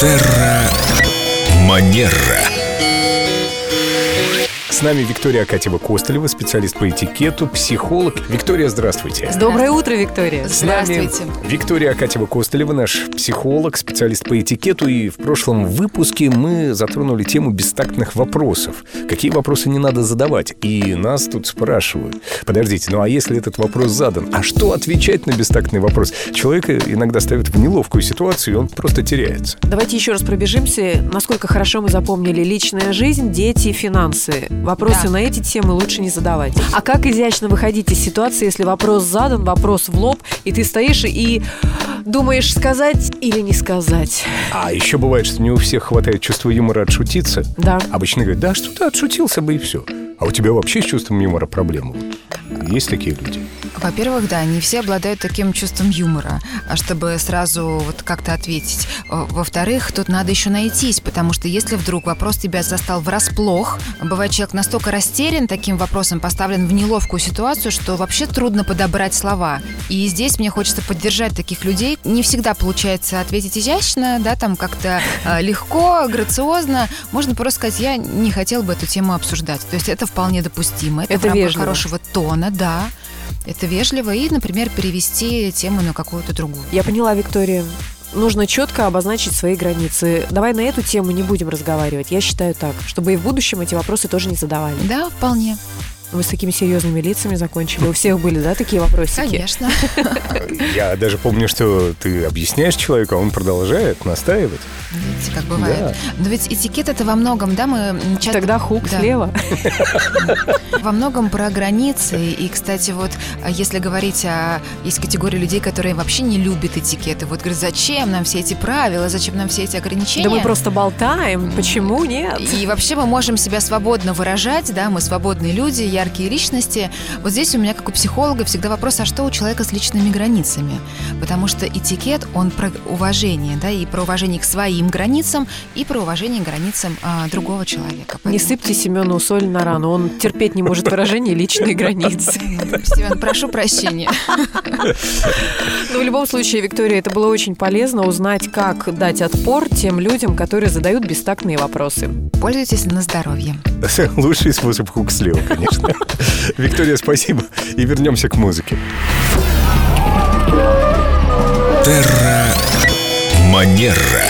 Терра Манера. С нами Виктория Акатьева-Костылева, специалист по этикету, психолог. Виктория, здравствуйте. Доброе утро, Виктория. С нами Здравствуйте. Виктория Акатьева-Костылева, наш психолог, специалист по этикету. И в прошлом выпуске мы затронули тему бестактных вопросов. Какие вопросы не надо задавать? И нас тут спрашивают. Подождите, ну а если этот вопрос задан, а что отвечать на бестактный вопрос? Человека иногда ставят в неловкую ситуацию, и он просто теряется. Давайте еще раз пробежимся, насколько хорошо мы запомнили личная жизнь, дети, финансы. Вопросы Да. на эти темы лучше не задавать. А как изящно выходить из ситуации, если вопрос задан, вопрос в лоб, и ты стоишь и думаешь, сказать или не сказать? А еще бывает, что не у всех хватает чувства юмора отшутиться. Да. Обычно говорят, да, что ты отшутился бы и все. А у тебя вообще с чувством юмора проблемы? Есть такие люди? Во-первых, да, не все обладают таким чувством юмора, а чтобы сразу вот как-то ответить. Э, Во-вторых, тут надо еще найтись, потому что если вдруг вопрос тебя застал врасплох, бывает человек настолько растерян таким вопросом, поставлен в неловкую ситуацию, что вообще трудно подобрать слова. И здесь мне хочется поддержать таких людей. Не всегда получается ответить изящно, да, там как-то э, легко, грациозно. Можно просто сказать, я не хотел бы эту тему обсуждать. То есть это вполне допустимо. Это, Это в рамках вежливо. хорошего тона, да. Это вежливо и, например, перевести тему на какую-то другую. Я поняла, Виктория. Нужно четко обозначить свои границы. Давай на эту тему не будем разговаривать. Я считаю так, чтобы и в будущем эти вопросы тоже не задавали. Да, вполне. Мы с такими серьезными лицами закончили. У всех были, да, такие вопросики? Конечно. Я даже помню, что ты объясняешь человеку, а он продолжает настаивать. Видите, как бывает. Но ведь этикет это во многом, да, мы часто... Тогда хук Да. слева. Во многом про границы. И, кстати, вот а, если говорить о... Есть категория людей, которые вообще не любят этикеты. Вот говорят, зачем нам все эти правила, зачем нам все эти ограничения? Да мы просто болтаем. Почему нет? И вообще мы можем себя свободно выражать, да, мы свободные люди, яркие личности. Вот здесь у меня, как у психолога, всегда вопрос, а что у человека с личными границами? Потому что этикет, он про уважение, да, и про уважение к своим границам, и про уважение к границам а, другого человека. Не Поэтому- сыпьте Семену соль на рану. Он терпеть не может выражение личные границы. Семен, прошу прощения. Но в любом случае, Виктория, это было очень полезно узнать, как дать отпор тем людям, которые задают бестактные вопросы. Пользуйтесь на здоровье. Лучший способ хук слева, конечно. Виктория, спасибо. И вернемся к музыке. Терра Манера.